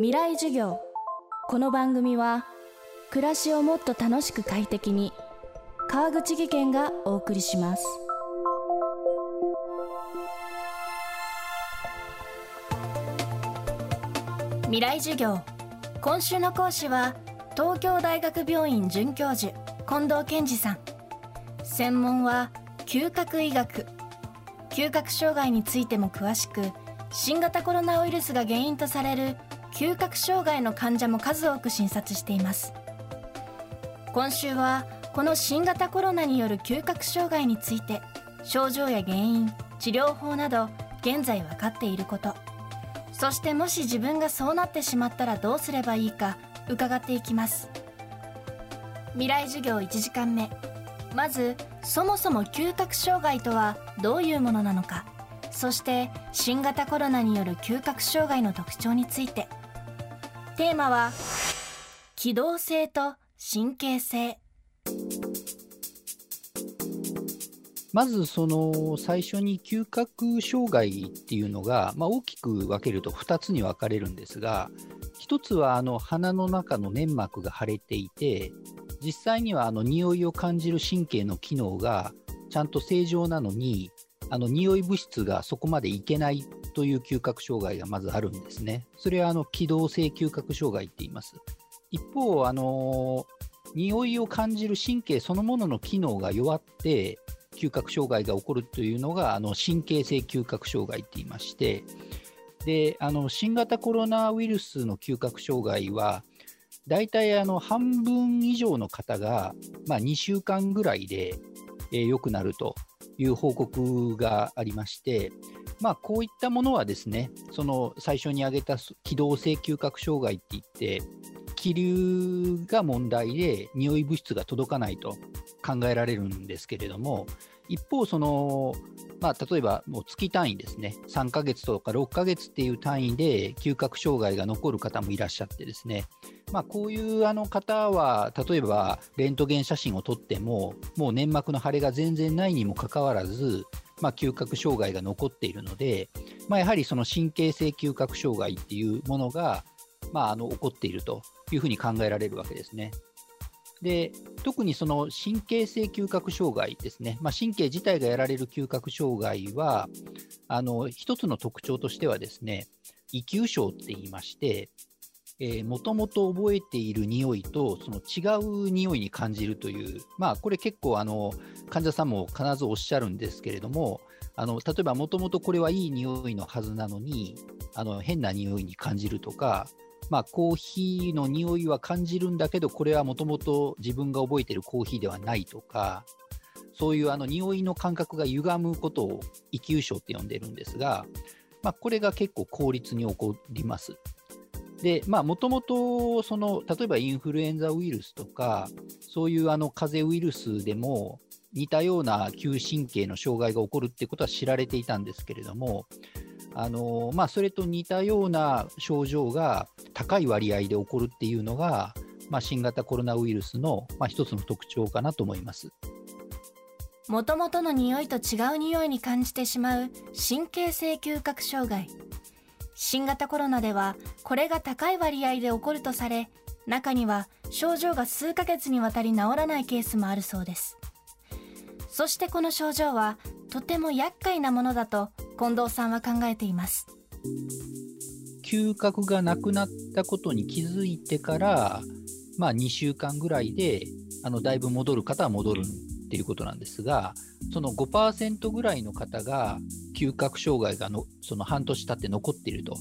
未来授業。この番組は暮らしをもっと楽しく快適に川口義賢がお送りします。未来授業。今週の講師は東京大学病院准教授近藤健二さん。専門は嗅覚医学。嗅覚障害についても詳しく新型コロナウイルスが原因とされる嗅覚障害の患者も数多く診察しています。今週はこの新型コロナによる嗅覚障害について症状や原因治療法など現在分かっていること。そしてもし自分がそうなってしまったらどうすればいいか伺っていきます。未来授業1時間目。まずそもそも嗅覚障害とはどういうものなのか。そして新型コロナによる嗅覚障害の特徴について。テーマは機動性と神経性。まずその最初に嗅覚障害っていうのが、まあ、大きく分けると2つに分かれるんですが1つはあの鼻の中の粘膜が腫れていて実際にはあの匂いを感じる神経の機能がちゃんと正常なのにあの匂い物質がそこまでいけないという嗅覚障害がまずあるんですね。それはあの機動性嗅覚障害って言います。一方、あの匂いを感じる神経そのものの機能が弱って嗅覚障害が起こるというのがあの神経性嗅覚障害って言いましてであの新型コロナウイルスの嗅覚障害は大体あの半分以上の方が、まあ、2週間ぐらいで良、えー、くなるという報告がありまして、まあ、こういったものはですね、その最初に挙げた機動性嗅覚障害って言って、気流が問題で匂い物質が届かないと考えられるんですけれども、一方、その、まあ、例えばもう月単位ですね、3ヶ月とか6ヶ月っていう単位で嗅覚障害が残る方もいらっしゃってですね、まあ、こういうあの方は、例えばレントゲン写真を撮っても、もう粘膜の腫れが全然ないにもかかわらず、まあ、嗅覚障害が残っているので、まあ、やはりその神経性嗅覚障害っていうものが、まあ、あの起こっているというふうに考えられるわけですね。で特にその神経性嗅覚障害ですね、まあ、神経自体がやられる嗅覚障害は、あの一つの特徴としてはですね、異級症って言いまして、もともと覚えている匂いとその違う匂いに感じるという、まあ、これ結構あの患者さんも必ずおっしゃるんですけれども、あの例えばもともとこれはいい匂いのはずなのに、あの変な匂いに感じるとか、まあ、コーヒーの匂いは感じるんだけど、これはもともと自分が覚えているコーヒーではないとか、そういうあの匂いの感覚が歪むことを異級症って呼んでるんですが、まあ、これが結構効率に起こります。で、まあ、もともと、その、例えばインフルエンザウイルスとか、そういうあの風邪ウイルスでも、似たような嗅神経の障害が起こるってことは知られていたんですけれども、あのまあ、それと似たような症状が高い割合で起こるっていうのが、まあ、新型コロナウイルスの、まあ、一つの特徴かなと思います。もともとの匂いと違う匂いに感じてしまう神経性嗅覚障害。新型コロナではこれが高い割合で起こるとされ、中には症状が数ヶ月にわたり治らないケースもあるそうです。そしてこの症状はとても厄介なものだと近藤さんは考えています。嗅覚がなくなったことに気づいてから、まあ、2週間ぐらいであのだいぶ戻る方は戻るっていうことなんですが、その5%ぐらいの方が嗅覚障害がのその半年経って残っていると。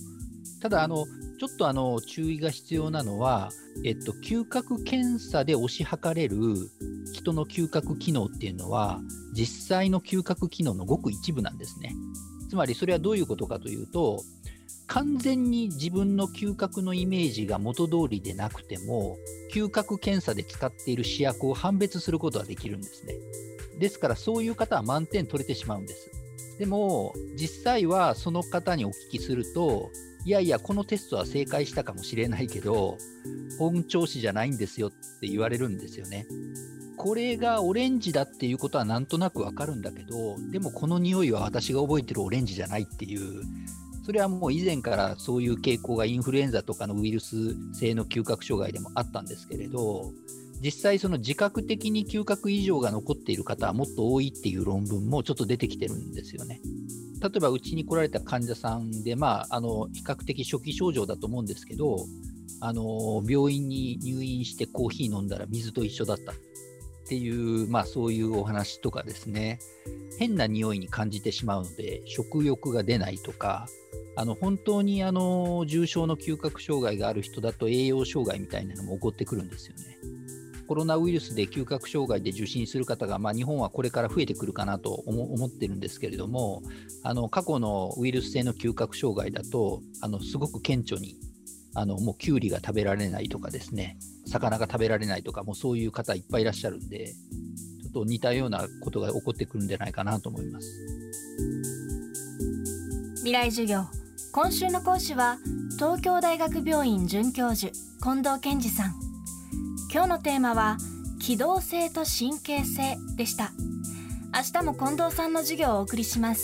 ただあの、ちょっとあの注意が必要なのは、えっと、嗅覚検査で推し量れる人の嗅覚機能っていうのは、実際の嗅覚機能のごく一部なんですね。つまりそれはどういうことかというと、完全に自分の嗅覚のイメージが元通りでなくても、嗅覚検査で使っている試薬を判別することはできるんですね。ですからそういう方は満点取れてしまうんです。でも、実際はその方にお聞きすると、いやいや、このテストは正解したかもしれないけど、本調子じゃないんですよって言われるんですよね。これがオレンジだっていうことはなんとなくわかるんだけど、でもこの匂いは私が覚えてるオレンジじゃないっていう、それはもう以前からそういう傾向がインフルエンザとかのウイルス性の嗅覚障害でもあったんですけれど、実際、その自覚的に嗅覚異常が残っている方はもっと多いっていう論文もちょっと出てきてるんですよね。例えば、うちに来られた患者さんで、まあ、あの比較的初期症状だと思うんですけど、あの病院に入院してコーヒー飲んだら水と一緒だったていう、まあ、そういうお話とかですね、変な匂いに感じてしまうので、食欲が出ないとか、あの本当にあの重症の嗅覚障害がある人だと栄養障害みたいなのも起こってくるんですよね。コロナウイルスで嗅覚障害で受診する方が、まあ、日本はこれから増えてくるかなと思ってるんですけれども、あの過去のウイルス性の嗅覚障害だと、あのすごく顕著にあのもうきゅうりが食べられないとかですね、魚が食べられないとか、もうそういう方いっぱいいらっしゃるんで、ちょっと似たようなことが起こってくるんじゃないかなと思います。未来授業。今週の講師は東京大学病院准教授近藤健二さん。今日のテーマは機動性と神経性でした。明日も近藤さんの授業をお送りします。